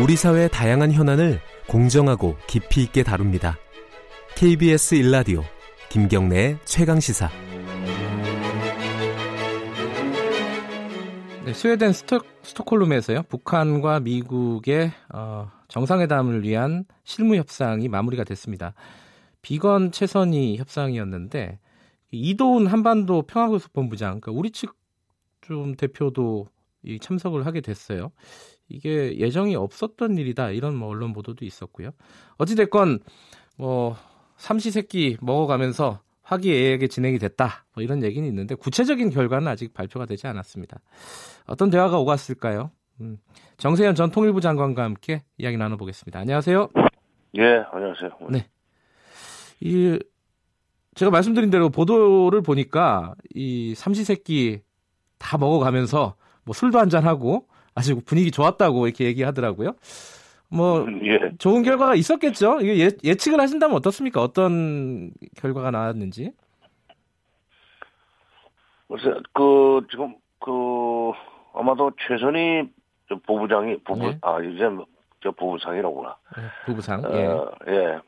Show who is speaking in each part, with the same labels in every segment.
Speaker 1: 우리 사회의 다양한 현안을 공정하고 깊이 있게 다룹니다. KBS 일라디오 김경래의 최강 시사.
Speaker 2: 네, 스웨덴 스톡, 스톡홀름에서요 북한과 미국의 어, 정상회담을 위한 실무 협상이 마무리가 됐습니다. 비건 최선희 협상이었는데 이도훈 한반도 평화교섭 본부장, 그러니까 우리 측 좀 대표도 이 참석을 하게 됐어요. 이게 예정이 없었던 일이다 이런 뭐 언론 보도도 있었고요. 어찌 됐건 뭐 삼시세끼 먹어가면서 화기애애하게 진행이 됐다 뭐 이런 얘기는 있는데 구체적인 결과는 아직 발표가 되지 않았습니다. 어떤 대화가 오갔을까요? 음, 정세현 전 통일부 장관과 함께 이야기 나눠보겠습니다. 안녕하세요.
Speaker 3: 예, 안녕하세요.
Speaker 2: 네. 이 제가 말씀드린 대로 보도를 보니까 이 삼시세끼 다 먹어가면서 뭐 술도 한잔 하고 아주 분위기 좋았다고 이렇게 얘기하더라고요. 뭐
Speaker 3: 음, 예.
Speaker 2: 좋은 결과가 있었겠죠. 이게 예, 예측을 하신다면 어떻습니까? 어떤 결과가 나왔는지?
Speaker 3: 글쎄, 그 지금 그 아마도 최선희 저 부부장이 부부
Speaker 2: 네.
Speaker 3: 아 이제 저 부부상이라구나.
Speaker 2: 네, 부부상. 예.
Speaker 3: 어, 예.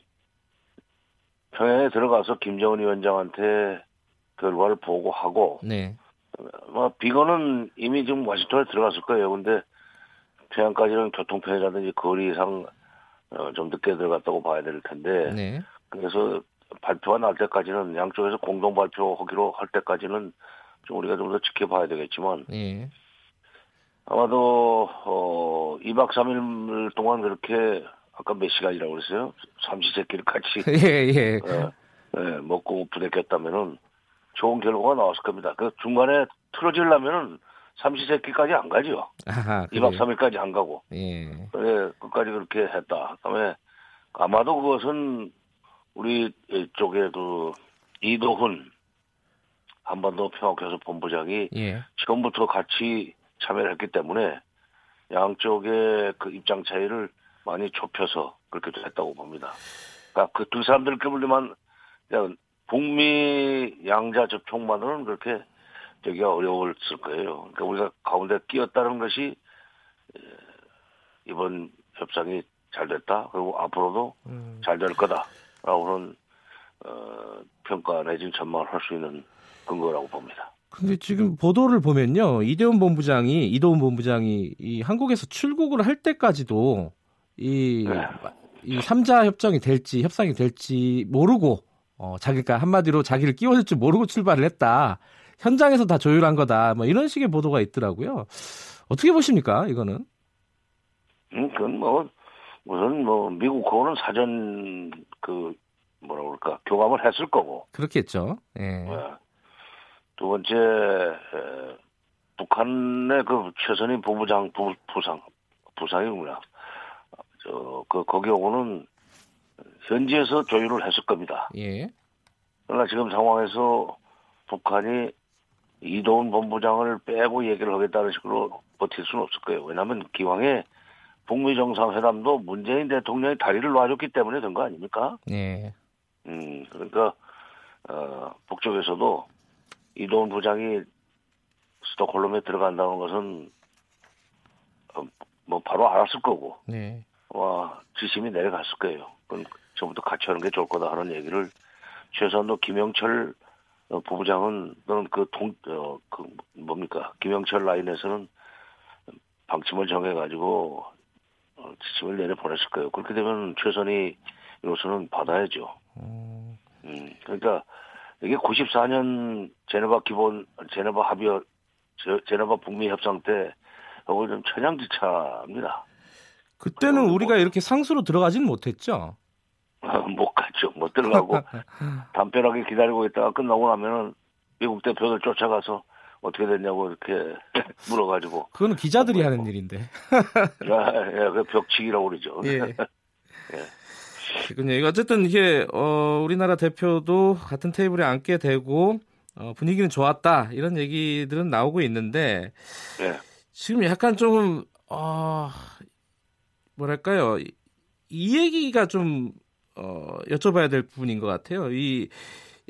Speaker 3: 평양에 들어가서 김정은 위원장한테 결과를 보고하고
Speaker 2: 네.
Speaker 3: 뭐 비건은 이미 지금 워싱턴에 들어갔을 거예요. 근데 평양까지는 교통편이라든지 거리상 어, 좀 늦게 들어갔다고 봐야 될 텐데
Speaker 2: 네.
Speaker 3: 그래서 발표가 날 때까지는 양쪽에서 공동 발표하기로 할 때까지는 좀 우리가 좀 더 지켜봐야 되겠지만
Speaker 2: 예.
Speaker 3: 아마도 어 2박 3일 동안 그렇게 아까 몇 시간이라고 그랬어요? 삼시세끼를 같이
Speaker 2: 예, 예.
Speaker 3: 어, 예, 먹고 부대꼈다면은 좋은 결과가 나왔을 겁니다. 그 중간에 틀어지려면은 삼시세끼까지 안 가죠.
Speaker 2: 아하.
Speaker 3: 2박
Speaker 2: 그래요.
Speaker 3: 3일까지 안 가고.
Speaker 2: 예.
Speaker 3: 그래, 끝까지 그렇게 했다. 그 다음에 아마도 그것은 우리 쪽에 그 이도훈 한반도 평화교섭 본부장이
Speaker 2: 예.
Speaker 3: 처음부터 같이 참여를 했기 때문에 양쪽의 그 입장 차이를 많이 좁혀서 그렇게 됐다고 봅니다. 그러니까 그 두 사람들끼리만 그냥 북미 양자 접촉만으로는 그렇게 되기가 어려웠을 거예요. 그러니까 우리가 가운데 끼었다는 것이 에, 이번 협상이 잘 됐다. 그리고 앞으로도
Speaker 2: 음.
Speaker 3: 잘될 거다라고는 어, 평가 내지는 전망을 할 수 있는 근거라고 봅니다.
Speaker 2: 근데 지금 보도를 보면요. 이대훈 본부장이 이도훈 본부장이 이 한국에서 출국을 할 때까지도 이,
Speaker 3: 네.
Speaker 2: 이 3자 협정이 될지 협상이 될지 모르고 어, 자기가 한마디로 자기를 끼워줄 줄 모르고 출발을 했다. 현장에서 다 조율한 거다. 뭐 이런 식의 보도가 있더라고요. 어떻게 보십니까? 이거는?
Speaker 3: 음, 그건 뭐, 우선 뭐, 미국하고는 사전, 그, 뭐라 그럴까, 교감을 했을 거고,
Speaker 2: 그렇겠죠. 예.
Speaker 3: 예. 두 번째, 에, 북한의 그 최선희 부부장, 부, 부상, 부상이구나. 저, 그, 거기하고는 현지에서 조율을 했을 겁니다.
Speaker 2: 예.
Speaker 3: 그러나 지금 상황에서 북한이 이도훈 본부장을 빼고 얘기를 하겠다는 식으로 버틸 수는 없을 거예요. 왜냐하면 기왕에 북미 정상회담도 문재인 대통령이 다리를 놔줬기 때문에 된 거 아닙니까?
Speaker 2: 예.
Speaker 3: 음, 그러니까 어, 북쪽에서도 이도훈 부장이 스톡홀름에 들어간다는 것은 어, 뭐 바로 알았을 거고
Speaker 2: 네.
Speaker 3: 와 지심이 내려갔을 거예요. 그럼 저부터 같이 하는 게 좋을 거다 하는 얘기를 최소한도 김영철 어, 부부장은 너는 그 동, 어, 그 뭡니까 김영철 라인에서는 방침을 정해가지고 어, 지침을 내려 보냈을 거예요. 그렇게 되면 최선희로서는 받아야죠.
Speaker 2: 음,
Speaker 3: 음, 그러니까 이게 94년 제네바 기본 제네바 합의 제- 제네바 북미 협상 때 하고 좀 천양지차입니다.
Speaker 2: 그때는
Speaker 3: 그건
Speaker 2: 우리가
Speaker 3: 뭐-
Speaker 2: 이렇게 상수로 들어가지는 못했죠.
Speaker 3: 못 갔죠. 못 들어가고 담벼락에 기다리고 있다가 끝나고 나면은 미국 대표들 쫓아가서 어떻게 됐냐고 이렇게 물어가지고
Speaker 2: 그거는 기자들이
Speaker 3: 뭐,
Speaker 2: 하는
Speaker 3: 뭐.
Speaker 2: 일인데.
Speaker 3: 야, 야, 그 벽치기라고 그러죠.
Speaker 2: 예. 그군요. 이거 어쨌든 이게 어, 우리나라 대표도 같은 테이블에 앉게 되고 어, 분위기는 좋았다 이런 얘기들은 나오고 있는데
Speaker 3: 예.
Speaker 2: 지금 약간 좀 어, 뭐랄까요 이, 이 얘기가 좀 어, 여쭤봐야 될 부분인 것 같아요. 이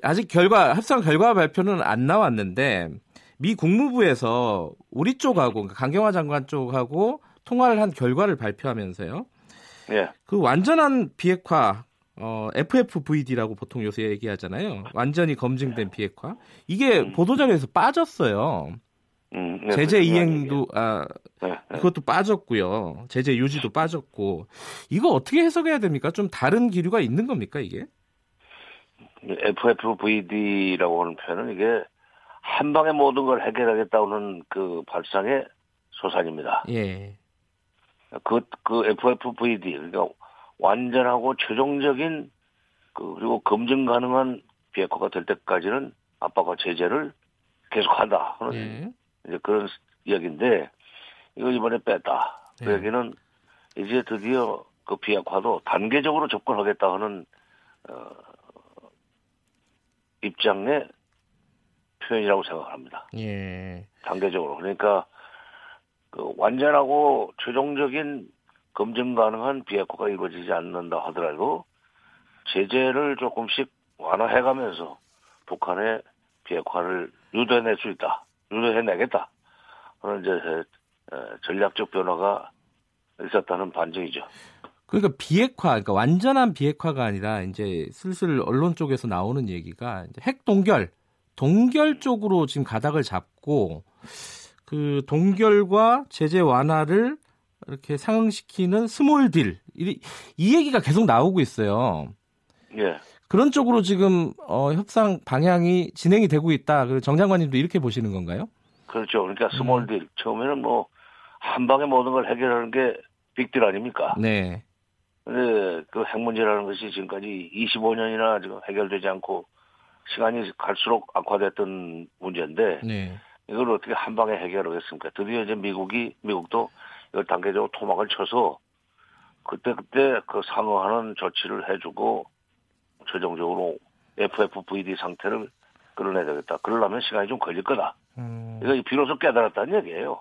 Speaker 2: 아직 결과 협상 결과 발표는 안 나왔는데 미 국무부에서 우리 쪽하고 그러니까 강경화 장관 쪽하고 통화를 한 결과를 발표하면서요.
Speaker 3: 예.
Speaker 2: 그 완전한 비핵화 어, FFVD라고 보통 요새 얘기하잖아요. 완전히 검증된 비핵화. 이게
Speaker 3: 음.
Speaker 2: 보도자료에서 빠졌어요.
Speaker 3: 음, 네,
Speaker 2: 제재 이행도 아
Speaker 3: 네, 네.
Speaker 2: 그것도 빠졌고요. 제재 유지도 빠졌고. 이거 어떻게 해석해야 됩니까? 좀 다른 기류가 있는 겁니까, 이게?
Speaker 3: FFVD라고 하는 표현은 이게 한 방에 모든 걸 해결하겠다는 그 발상의 소산입니다.
Speaker 2: 예.
Speaker 3: 그, 그 FFVD, 그러니까 완전하고 최종적인 그, 그리고 검증 가능한 비핵화가 될 때까지는 압박과 제재를 계속한다.
Speaker 2: 예.
Speaker 3: 이제 그런 이야기인데, 이거 이번에 뺐다. 그
Speaker 2: 네.
Speaker 3: 얘기는 이제 드디어 그 비핵화도 단계적으로 접근하겠다 하는, 어, 입장의 표현이라고 생각합니다.
Speaker 2: 예.
Speaker 3: 단계적으로. 그러니까 그 완전하고 최종적인 검증 가능한 비핵화가 이루어지지 않는다 하더라도 제재를 조금씩 완화해가면서 북한의 비핵화를 유도해낼 수 있다. 유도해내겠다. 그런 이제 에, 전략적 변화가 있었다는 반증이죠.
Speaker 2: 그러니까 비핵화, 그러니까 완전한 비핵화가 아니라 이제 슬슬 언론 쪽에서 나오는 얘기가 핵 동결, 동결 쪽으로 지금 가닥을 잡고 그 동결과 제재 완화를 이렇게 상응시키는 small deal, 이, 이 얘기가 계속 나오고 있어요.
Speaker 3: 예.
Speaker 2: 그런 쪽으로 지금 어, 협상 방향이 진행이 되고 있다. 그 정 장관님도 이렇게 보시는 건가요?
Speaker 3: 그렇죠. 그러니까 small deal. 처음에는 뭐 한 방에 모든 걸 해결하는 게 빅딜 아닙니까?
Speaker 2: 네.
Speaker 3: 근데 그 핵 문제라는 것이 지금까지 25년이나 지금 해결되지 않고 시간이 갈수록 악화됐던 문제인데
Speaker 2: 네.
Speaker 3: 이걸 어떻게 한 방에 해결하겠습니까? 드디어 이제 미국이 미국도 이걸 단계적으로 토막을 쳐서 그때 그때 그 상응하는 조치를 해주고 최종적으로 FFVD 상태를 끌어내야 되겠다. 그러려면 시간이 좀 걸릴 거다.
Speaker 2: 음,
Speaker 3: 이거 비로소 깨달았다는 얘기예요.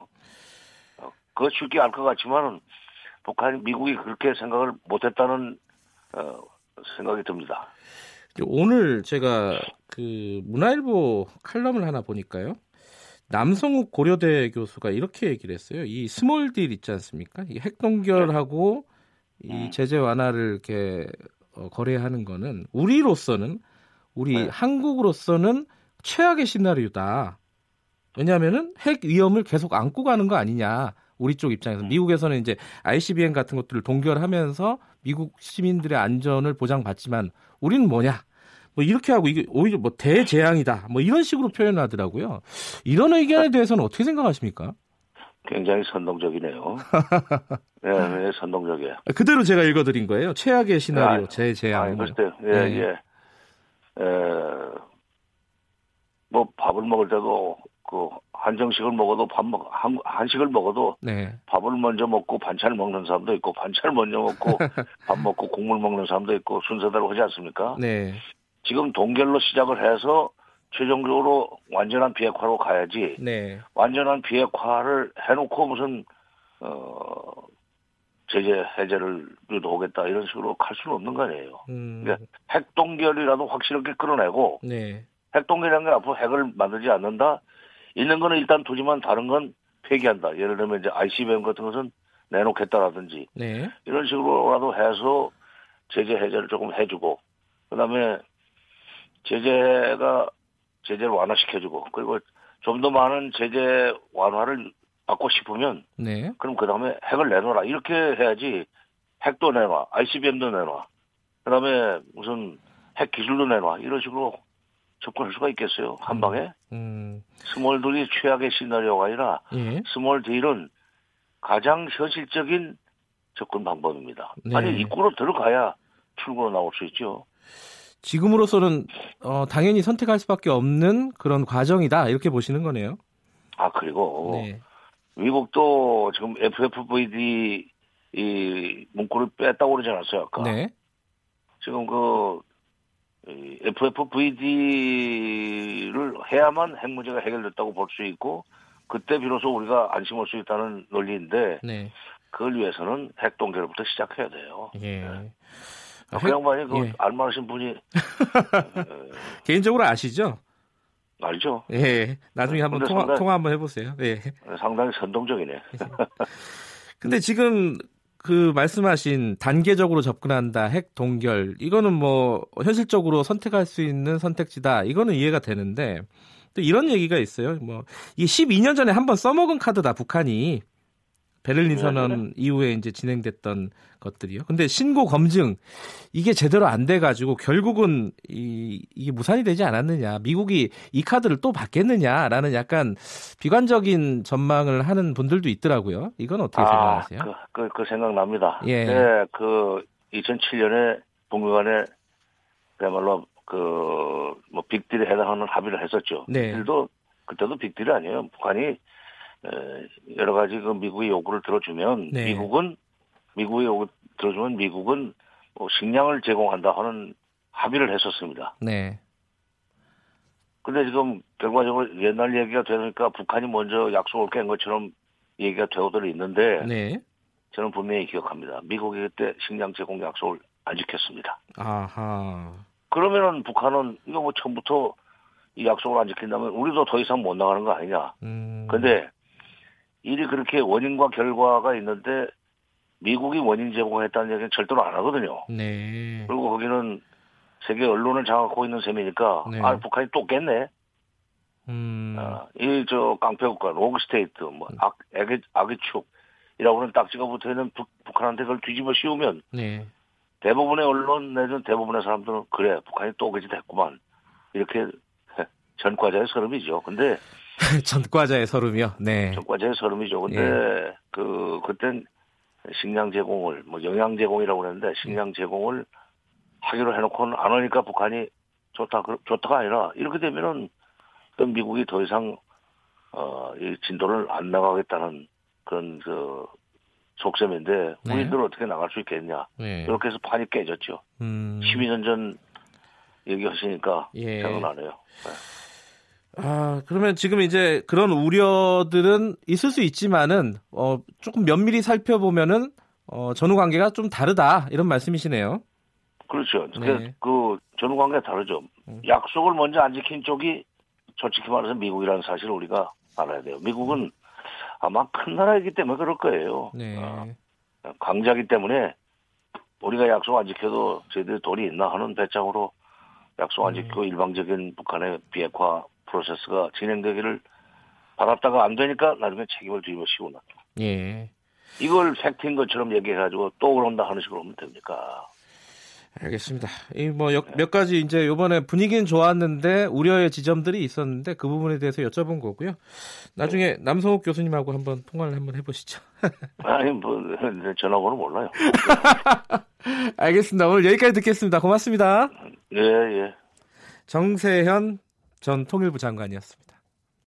Speaker 3: 어, 그거 쉽게 알 것 같지만은 북한 미국이 그렇게 생각을 못했다는 어, 생각이 듭니다.
Speaker 2: 오늘 제가 그 문화일보 칼럼을 하나 보니까요. 남성욱 고려대 교수가 이렇게 얘기를 했어요. 이 small deal 있지 않습니까? 이 핵 동결하고 이
Speaker 3: 음.
Speaker 2: 제재 완화를 이렇게 어, 거래하는 거는 우리로서는 우리
Speaker 3: 네.
Speaker 2: 한국으로서는 최악의 시나리오다. 왜냐하면은 핵 위험을 계속 안고 가는 거 아니냐. 우리 쪽 입장에서
Speaker 3: 음.
Speaker 2: 미국에서는 이제 ICBM 같은 것들을 동결하면서 미국 시민들의 안전을 보장받지만 우리는 뭐냐? 뭐 이렇게 하고 이게 오히려 뭐 대재앙이다. 뭐 이런 식으로 표현하더라고요. 이런 의견에 대해서는 어떻게 생각하십니까?
Speaker 3: 굉장히 선동적이네요. 네, 네, 선동적이에요.
Speaker 2: 그대로 제가 읽어드린 거예요. 최악의 시나리오,
Speaker 3: 아,
Speaker 2: 대재앙.
Speaker 3: 아니, 글쎄요. 예,
Speaker 2: 네.
Speaker 3: 예. 에, 뭐 밥을 먹을 때도 그 한정식을 먹어도 밥 먹, 한, 한식을 먹어도
Speaker 2: 네.
Speaker 3: 밥을 먼저 먹고 반찬을 먹는 사람도 있고 반찬을 먼저 먹고 밥 먹고 국물 먹는 사람도 있고 순서대로 하지 않습니까?
Speaker 2: 네.
Speaker 3: 지금 동결로 시작을 해서 최종적으로 완전한 비핵화로 가야지
Speaker 2: 네.
Speaker 3: 완전한 비핵화를 해놓고 무슨 어 제재 해제를 유도하겠다 이런 식으로 갈 수는 없는 거 아니에요.
Speaker 2: 음,
Speaker 3: 그러니까 핵 동결이라도 확실하게 끌어내고
Speaker 2: 네.
Speaker 3: 핵 동결이라는 게 앞으로 핵을 만들지 않는다. 있는 거는 일단 두지만 다른 건 폐기한다. 예를 들면 이제 ICBM 같은 것은 내놓겠다라든지
Speaker 2: 네.
Speaker 3: 이런 식으로라도 해서 제재 해제를 조금 해주고 그다음에 제재가 제재를 완화시켜주고 그리고 좀 더 많은 제재 완화를 받고 싶으면
Speaker 2: 네.
Speaker 3: 그럼 그 다음에 핵을 내놔라 이렇게 해야지 핵도 내놔 ICBM도 내놔 그다음에 무슨 핵 기술도 내놔 이런 식으로 접근할 수가 있겠어요 한 방에
Speaker 2: 음,
Speaker 3: small deal이 최악의 시나리오가 아니라
Speaker 2: 예.
Speaker 3: small deal은 가장 현실적인 접근 방법입니다.
Speaker 2: 네.
Speaker 3: 아니 입구로 들어가야 출구로 나올 수 있죠.
Speaker 2: 지금으로서는 어, 당연히 선택할 수밖에 없는 그런 과정이다 이렇게 보시는 거네요.
Speaker 3: 아 그리고
Speaker 2: 네.
Speaker 3: 미국도 지금 FFVD 이 문구를 뺐다고 그러지 않았어요 아까.
Speaker 2: 네.
Speaker 3: 지금 그이 FFVD를 해야만 핵 문제가 해결됐다고 볼 수 있고 그때 비로소 우리가 안심할 수 있다는 논리인데
Speaker 2: 네.
Speaker 3: 그걸 위해서는 핵 동결부터 시작해야 돼요.
Speaker 2: 예.
Speaker 3: 아,
Speaker 2: 핵-
Speaker 3: 그 양반이 그
Speaker 2: 예.
Speaker 3: 알만하신 분이
Speaker 2: 개인적으로 아시죠?
Speaker 3: 알죠?
Speaker 2: 예. 나중에 한번 통화,
Speaker 3: 상당히-
Speaker 2: 통화 한번 해보세요. 예.
Speaker 3: 상당히 선동적이네.
Speaker 2: 근데 지금 그 말씀하신 단계적으로 접근한다, 핵 동결 이거는 뭐 현실적으로 선택할 수 있는 선택지다. 이거는 이해가 되는데 또 이런 얘기가 있어요. 뭐 이게 12년 전에 한번 써먹은 카드다 북한이 베를린 선언 네, 네. 이후에 이제 진행됐던 것들이요. 근데 신고 검증 이게 제대로 안 돼 가지고 결국은 이, 이게 무산이 되지 않았느냐. 미국이 이 카드를 또 받겠느냐라는 약간 비관적인 전망을 하는 분들도 있더라고요. 이건 어떻게 아, 생각하세요?
Speaker 3: 그, 그, 그 생각납니다. 예. 네, 그 2007년에 북미 간에 그야말로 그 뭐 빅딜에 해당하는 합의를 했었죠. 네. 빅딜도 그때도 빅딜이 아니에요. 북한이 여러 가지 그 미국의 요구를 들어주면 네. 미국은 미국의 요구 들어주면 미국은 뭐 식량을 제공한다 하는 합의를 했었습니다. 네. 근데 지금 결과적으로 옛날 얘기가 되니까 북한이 먼저 약속을 깬 것처럼 얘기가 되어들 있는데 네. 저는 분명히 기억합니다. 미국이 그때 식량 제공 약속을 안 지켰습니다. 아하. 그러면은 북한은 이거 뭐 처음부터 이 약속을 안 지킨다면 우리도 더 이상 못 나가는 거 아니냐. 음. 근데 일이 그렇게 원인과 결과가 있는데 미국이 원인 제공했다는 얘기는 절대로 안 하거든요. 네. 그리고 거기는 세계 언론을 장악하고 있는 셈이니까 네. 아 북한이 또 깼네. 음. 아, 이저 깡패 국가 rogue state 뭐 음. 악, 악의, 악의 축이라고 하는 딱지가 붙어 있는 북한한테 그걸 뒤집어 씌우면 네. 대부분의 언론 내지는 대부분의 사람들은 그래 북한이 또 그지 됐구만 이렇게 전과자의 서름이죠. 근데
Speaker 2: 전과자의 서름이요. 네.
Speaker 3: 전과자의 서름이죠. 근데 예. 그 그땐 식량 제공을 뭐 영양 제공이라고 그랬는데 식량 제공을 하기로 해놓고는 안 하니까 북한이 좋다 좋다가 아니라 이렇게 되면은 미국이 더 이상 어이 진도를 안 나가겠다는 그런 그 속셈인데 네. 우리들 어떻게 나갈 수 있겠냐 네. 이렇게 해서 판이 깨졌죠. 음. 12년 전 얘기하시니까 예. 생각나네요. 네.
Speaker 2: 아, 그러면 지금 이제 그런 우려들은 있을 수 있지만은, 어, 조금 면밀히 살펴보면은, 어, 전후 관계가 좀 다르다, 이런 말씀이시네요.
Speaker 3: 그렇죠. 네. 그, 전후 관계가 다르죠. 음. 약속을 먼저 안 지킨 쪽이 솔직히 말해서 미국이라는 사실을 우리가 알아야 돼요. 미국은 아마 큰 나라이기 때문에 그럴 거예요. 네. 어, 강자기 때문에 우리가 약속 안 지켜도 저희들 돈이 있나 하는 배짱으로 약속 안 음. 음. 일방적인 북한의 비핵화 프로세스가 진행되기를 바랐다가 안 되니까 나중에 책임을 뒤집어 씌우나. 예. 이걸 팩트인 것처럼 얘기해가지고 또 그런다 하는 식으로 하면 됩니까?
Speaker 2: 알겠습니다. 이뭐몇 네. 가지 이제 이번에 분위기는 좋았는데 우려의 지점들이 있었는데 그 부분에 대해서 여쭤본 거고요. 나중에 네. 남성욱 교수님하고 한번 통화를 한번 해보시죠.
Speaker 3: 아니 뭐 전화번호 몰라요.
Speaker 2: 알겠습니다. 오늘 여기까지 듣겠습니다. 고맙습니다.
Speaker 3: 예 예.
Speaker 2: 정세현 전 통일부 장관이었습니다.